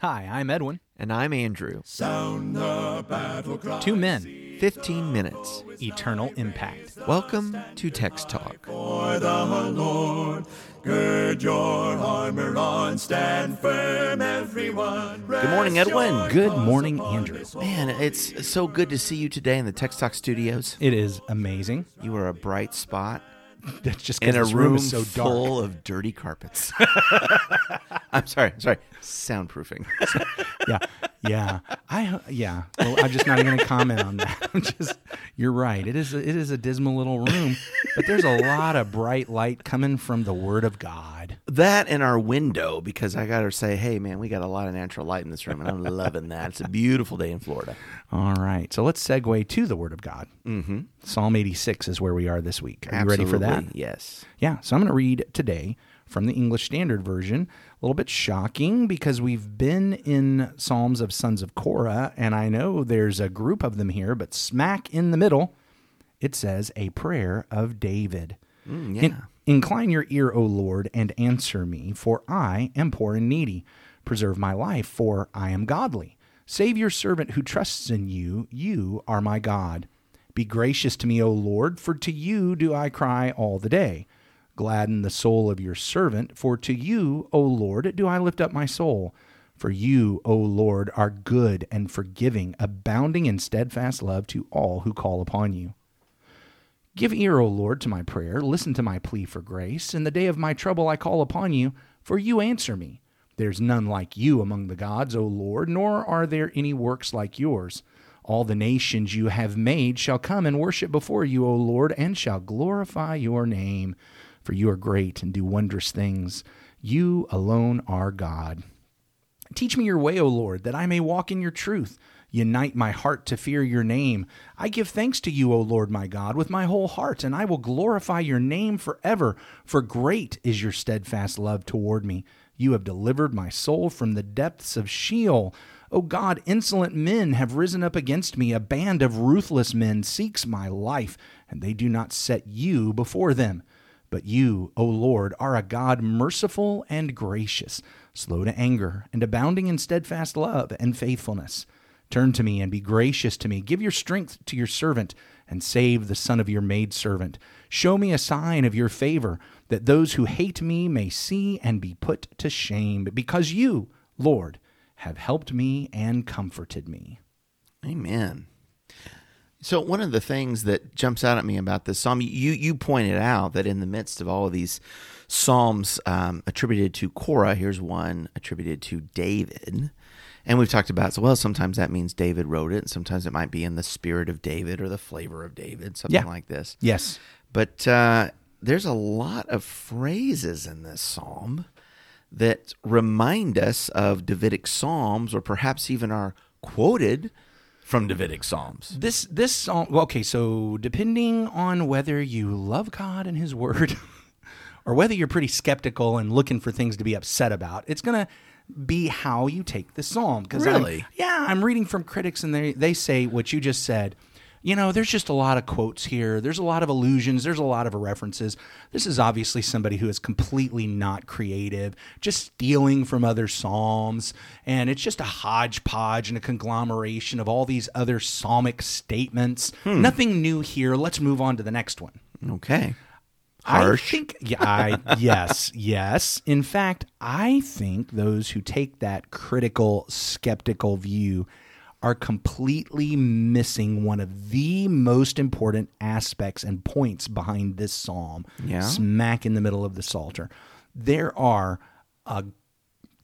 Hi, I'm Edwin. And I'm Andrew. Two men, 15 minutes. eternal impact. Welcome to Text Talk. Good morning, Edwin. Good morning, Andrew. Man, it's so good to see you today in the Text Talk studios. It is amazing. You are a bright spot That's just in because a room, room is so dark. full of dirty carpets. I'm sorry, sorry. Soundproofing. yeah, yeah. I yeah. Well, I'm just not even going to comment on that. I'm just. You're right. It is. A, it is a dismal little room, but there's a lot of bright light coming from the Word of God. that in our window, because I got to say, hey, man, we got a lot of natural light in this room, and I'm loving that. It's a beautiful day in Florida. All right. So let's segue to the Word of God. Mm-hmm. Psalm 86 is where we are this week. Are you ready for that? Yes. Yeah, so I'm going to read today from the English Standard Version. A little bit shocking because we've been in Psalms of Sons of Korah, and I know there's a group of them here, but smack in the middle, it says a prayer of David. Mm, yeah. In- Incline your ear, O Lord, and answer me, for I am poor and needy. Preserve my life, for I am godly. Save your servant who trusts in you. You are my God. Be gracious to me, O Lord, for to you do I cry all the day. Gladden the soul of your servant, for to you, O Lord, do I lift up my soul. For you, O Lord, are good and forgiving, abounding in steadfast love to all who call upon you. Give ear, O Lord, to my prayer. Listen to my plea for grace. In the day of my trouble I call upon you, for you answer me. There's none like you among the gods, O Lord, nor are there any works like yours. All the nations you have made shall come and worship before you, O Lord, and shall glorify your name. For you are great and do wondrous things. You alone are God. Teach me your way, O Lord, that I may walk in your truth. Unite my heart to fear your name. I give thanks to you, O Lord my God, with my whole heart, and I will glorify your name forever. For great is your steadfast love toward me. You have delivered my soul from the depths of Sheol. O God, insolent men have risen up against me. A band of ruthless men seeks my life, and they do not set you before them. But you, O Lord, are a God merciful and gracious, slow to anger, and abounding in steadfast love and faithfulness. Turn to me and be gracious to me. Give your strength to your servant, and save the son of your maidservant. Show me a sign of your favor, that those who hate me may see and be put to shame, because you, Lord, have helped me and comforted me. Amen. So one of the things that jumps out at me about this psalm, you you pointed out that in the midst of all of these psalms um, attributed to Korah, here's one attributed to David, and we've talked about so well. Sometimes that means David wrote it, and sometimes it might be in the spirit of David or the flavor of David, something Yeah. like this. Yes. But uh, there's a lot of phrases in this psalm that remind us of Davidic psalms, or perhaps even are quoted from Davidic psalms. This this song well, okay, so depending on whether you love God and his word or whether you're pretty skeptical and looking for things to be upset about, it's to be how you take the psalm because Really? yeah, I'm reading from critics and they they say what you just said. You know, there's just a lot of quotes here. There's a lot of allusions. There's a lot of references. This is obviously somebody who is completely not creative, just stealing from other psalms. And it's just a hodgepodge and a conglomeration of all these other psalmic statements. Hmm. Nothing new here. Let's move on to the next one. Okay. Harsh. I think, yeah, I, yes, yes. In fact, I think those who take that critical, skeptical view are completely missing one of the most important aspects and points behind this psalm, Yeah. smack in the middle of the Psalter. There are a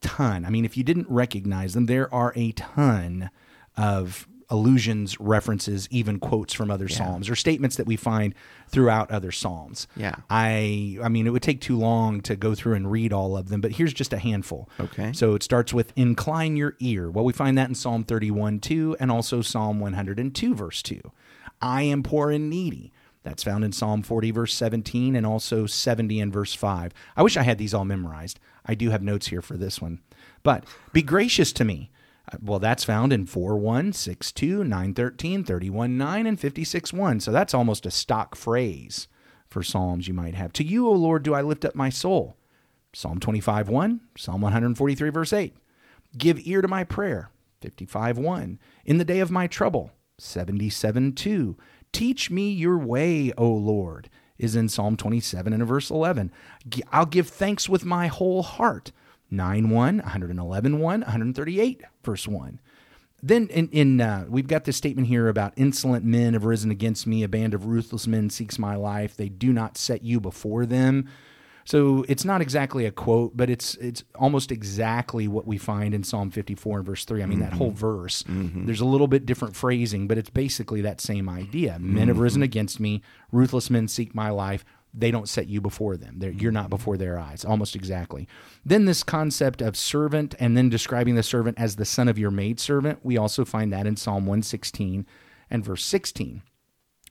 ton. I mean, if you didn't recognize them, there are a ton of allusions, references, even quotes from other psalms or statements that we find throughout other psalms. Yeah. I I mean it would take too long to go through and read all of them, but here's just a handful. Okay. So it starts with incline your ear. Well, we find that in Psalm 31 2 and also Psalm 102 verse 2. I am poor and needy. That's found in Psalm 40 verse 17 and also 70 and verse 5. I wish I had these all memorized. I do have notes here for this one. But be gracious to me. Uh, Well, that's found in 4 1, 6 2, 9 13, 31 9, and 56 1. So that's almost a stock phrase for Psalms you might have. To you, O Lord, do I lift up my soul. Psalm 25 1, Psalm 143 verse 8. Give ear to my prayer, 55 1. In the day of my trouble, 77 2. Teach me your way, O Lord, is in Psalm 27 and verse 11. I'll give thanks with my whole heart, 9 1, 111 1, 138 verse 1 then in, in uh, we've got this statement here about insolent men have risen against me a band of ruthless men seeks my life they do not set you before them so it's not exactly a quote but it's it's almost exactly what we find in psalm 54 and verse 3 i mean mm-hmm. that whole verse mm-hmm. there's a little bit different phrasing but it's basically that same idea mm-hmm. men have risen mm-hmm. against me ruthless men seek my life they don't set you before them. They're, you're not before their eyes, almost exactly. Then this concept of servant and then describing the servant as the son of your maidservant, we also find that in Psalm 116 and verse 16.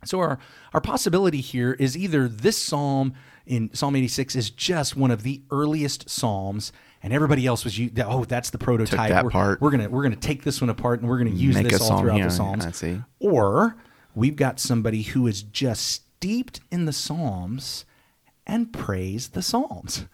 So our, our possibility here is either this psalm in Psalm 86 is just one of the earliest psalms and everybody else was oh that's the prototype that we're, part. we're gonna we're gonna take this one apart and we're gonna use Make this all throughout the psalms or we've got somebody who is just steeped in the Psalms and praise the Psalms.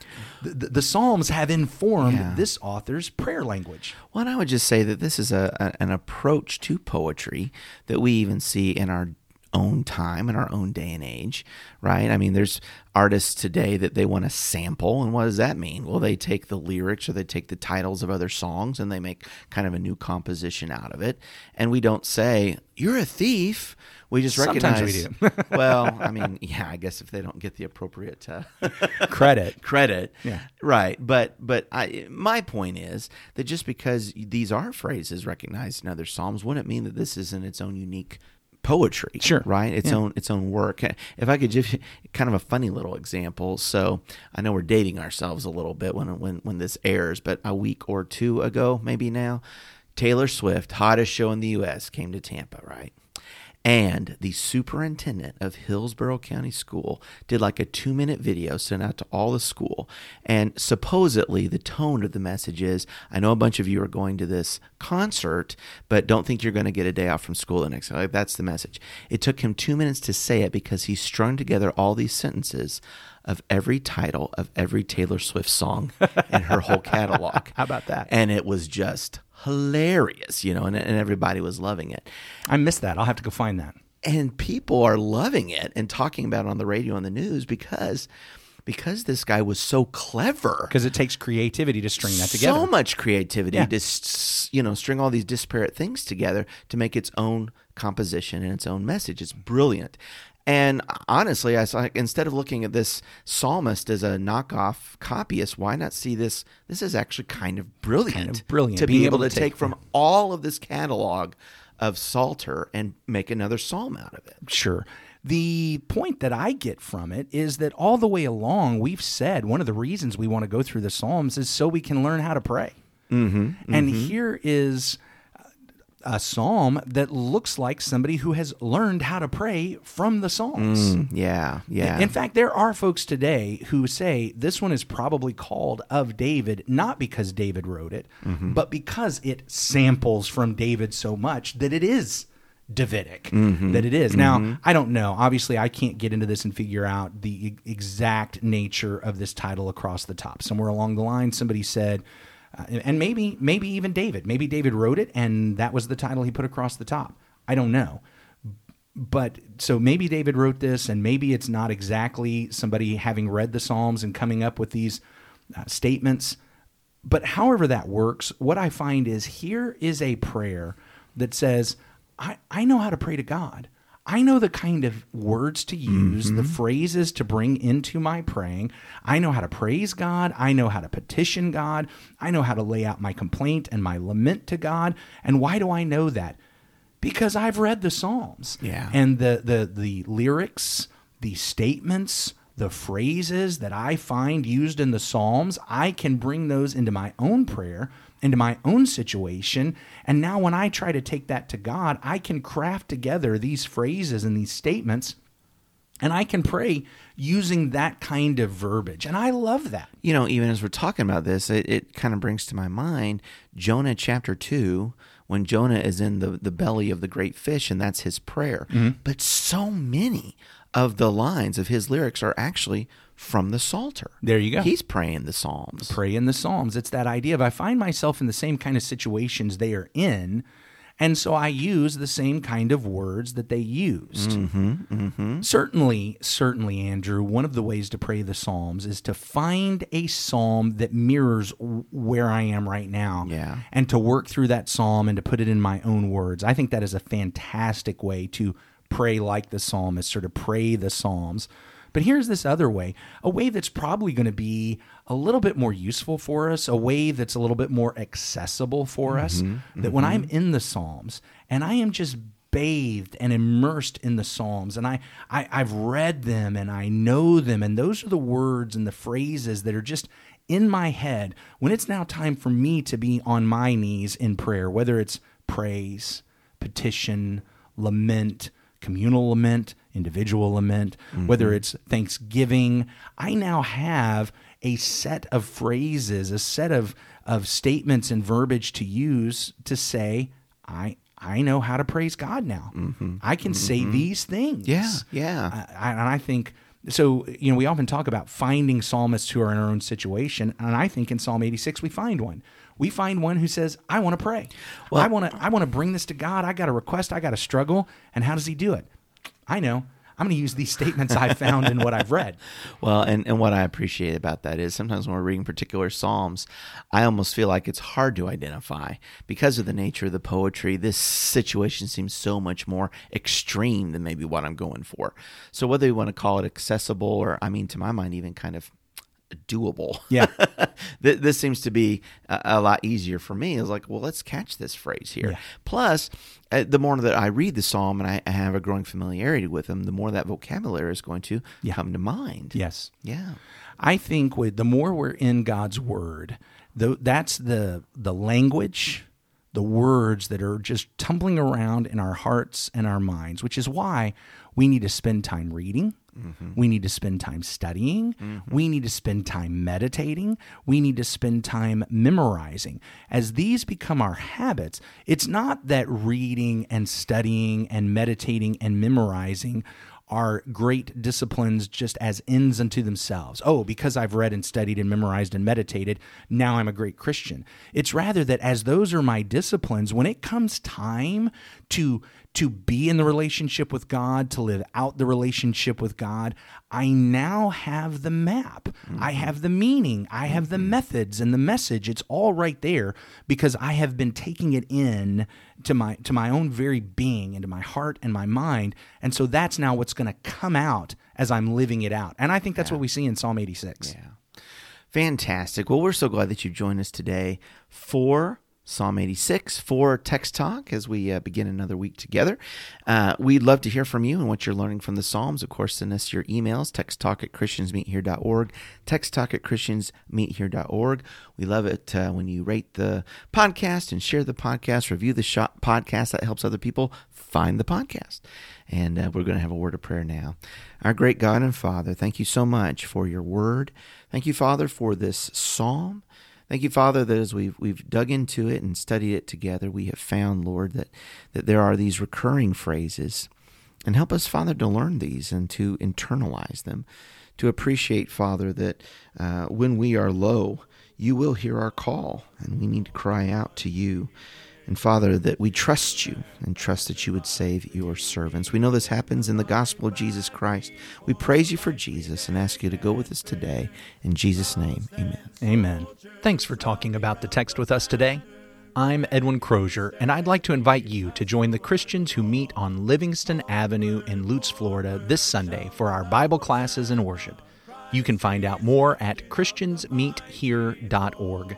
The, the, the Psalms have informed yeah. this author's prayer language. Well, I would just say that this is a, a, an approach to poetry that we even see in our own time in our own day and age, right? I mean, there's artists today that they want to sample, and what does that mean? Well, they take the lyrics or they take the titles of other songs and they make kind of a new composition out of it. And we don't say, You're a thief we just recognize. Sometimes we do. well, I mean, yeah, I guess if they don't get the appropriate uh, credit, credit, yeah, right. But but I, my point is that just because these are phrases recognized in other psalms, wouldn't mean that this isn't its own unique poetry. Sure. Right? Its yeah. own its own work. If I could give you kind of a funny little example. So I know we're dating ourselves a little bit when when when this airs, but a week or two ago, maybe now, Taylor Swift, hottest show in the US, came to Tampa, right? And the superintendent of Hillsborough County School did like a two minute video sent out to all the school. And supposedly, the tone of the message is I know a bunch of you are going to this concert, but don't think you're going to get a day off from school the next day. Like, that's the message. It took him two minutes to say it because he strung together all these sentences of every title of every Taylor Swift song and her whole catalog. How about that? And it was just hilarious, you know, and, and everybody was loving it. I missed that. I'll have to go find that. And people are loving it and talking about it on the radio and the news because because this guy was so clever. Because it takes creativity to string that together. So much creativity Yeah. to you know string all these disparate things together to make its own composition and its own message. It's brilliant. And honestly, I saw instead of looking at this psalmist as a knockoff copyist, why not see this? This is actually kind of brilliant. Kind of brilliant. to be able, able to take take- from all of this catalog of Psalter and make another psalm out of it. Sure. The point that I get from it is that all the way along, we've said one of the reasons we want to go through the Psalms is so we can learn how to pray. Mm-hmm, and here is a psalm that looks like somebody who has learned how to pray from the Psalms. Mm, yeah, yeah. In fact, there are folks today who say this one is probably called of David, not because David wrote it, mm-hmm. but because it samples from David so much that it is Davidic, mm-hmm. that it is. Now, mm-hmm. I don't know. Obviously, I can't get into this and figure out the exact nature of this title across the top. Somewhere along the line, somebody said, uh, and maybe, maybe even David, maybe David wrote it and that was the title he put across the top. I don't know but so maybe David wrote this, and maybe it's not exactly somebody having read the Psalms and coming up with these uh, statements. But however that works, what I find is here is a prayer that says, I, I know how to pray to God. I know the kind of words to use, the mm-hmm. phrases to bring into my praying. I know how to praise God. I know how to petition God. I know how to lay out my complaint and my lament to God. And why do I know that? because I've read the Psalms. Yeah. And the the the lyrics, the statements, the phrases that I find used in the Psalms, I can bring those into my own prayer, into my own situation. And now when I try to take that to God, I can craft together these phrases and these statements and I can pray using that kind of verbiage. And I love that. you know, even as we're talking about this, it, it kind of brings to my mind Jonah chapter 2, when Jonah is in the, the belly of the great fish, and that's his prayer. Mm-hmm. But so many of the lines of his lyrics are actually from the Psalter. There you go. He's praying the Psalms. Praying the Psalms. It's that idea of I find myself in the same kind of situations they are in. And so I use the same kind of words that they used. Mm-hmm, mm-hmm. Certainly, certainly, Andrew, one of the ways to pray the Psalms is to find a psalm that mirrors where I am right now. Yeah. And to work through that psalm and to put it in my own words. I think that is a fantastic way to pray like the psalmist or to pray the Psalms. But here's this other way, a way that's probably going to be a little bit more useful for us, a way that's a little bit more accessible for us. Mm-hmm, that when I'm mm-hmm. in the Psalms and I am just bathed and immersed in the Psalms, and I, I I've read them and I know them, and those are the words and the phrases that are just in my head when it's now time for me to be on my knees in prayer, whether it's praise, petition, lament, communal lament, individual lament, whether mm-hmm. it's thanksgiving, I now have a set of phrases, a set of, of statements and verbiage to use to say, I I know how to praise God now. Mm-hmm. I can say mm-hmm. these things. Yeah, yeah. I, and I think so. You know, we often talk about finding psalmists who are in our own situation, and I think in Psalm 86 we find one. We find one who says, "I want to pray. Well, I want to. I want to bring this to God. I got a request. I got a struggle." And how does he do it? I know. I'm going to use these statements I found in what I've read. Well, and, and what I appreciate about that is sometimes when we're reading particular Psalms, I almost feel like it's hard to identify because of the nature of the poetry. This situation seems so much more extreme than maybe what I'm going for. So, whether you want to call it accessible or, I mean, to my mind, even kind of doable. Yeah. This seems to be a, lot easier for me. It's like, well, let's catch this phrase here. Yeah. Plus, uh, the more that I read the psalm and I, have a growing familiarity with them, the more that vocabulary is going to come to mind. Yes. Yeah. I think with the more we're in God's word, the, that's the the language, the words that are just tumbling around in our hearts and our minds, which is why we need to spend time reading. Mm-hmm. We need to spend time studying. Mm-hmm. We need to spend time meditating. We need to spend time memorizing. As these become our habits, it's not that reading and studying and meditating and memorizing are great disciplines just as ends unto themselves. Oh, because I've read and studied and memorized and meditated, now I'm a great Christian. It's rather that as those are my disciplines, when it comes time to to be in the relationship with God, to live out the relationship with God, I now have the map. I mm-hmm. have the meaning. I have the mm-hmm. methods and the message. It's all right there because I have been taking it in to my to my own very being, into my heart and my mind. And so that's now what's going to come out as I'm living it out. And I think that's what we see in Psalm 86. Yeah. Fantastic. Well, we're so glad that you've joined us today for Psalm 86 for Text Talk as we uh, begin another week together. Uh, we'd love to hear from you and what you're learning from the Psalms. Of course, send us your emails, texttalk at christiansmeethere.org, texttalk at christiansmeethere.org. We love it uh, when you rate the podcast and share the podcast, review the shop podcast. That helps other people find the podcast. And uh, we're going to have a word of prayer now. Our great God and Father, thank you so much for your word. Thank you, Father, for this psalm. Thank you, Father, that as we've we've dug into it and studied it together, we have found, Lord, that that there are these recurring phrases, and help us, Father, to learn these and to internalize them, to appreciate, Father, that uh, when we are low, you will hear our call, and we need to cry out to you. And Father, that we trust you and trust that you would save your servants. We know this happens in the gospel of Jesus Christ. We praise you for Jesus and ask you to go with us today. In Jesus' name, amen. Amen. Thanks for talking about the text with us today. I'm Edwin Crozier, and I'd like to invite you to join the Christians who meet on Livingston Avenue in Lutz, Florida this Sunday for our Bible classes and worship. You can find out more at christiansmeethere.org.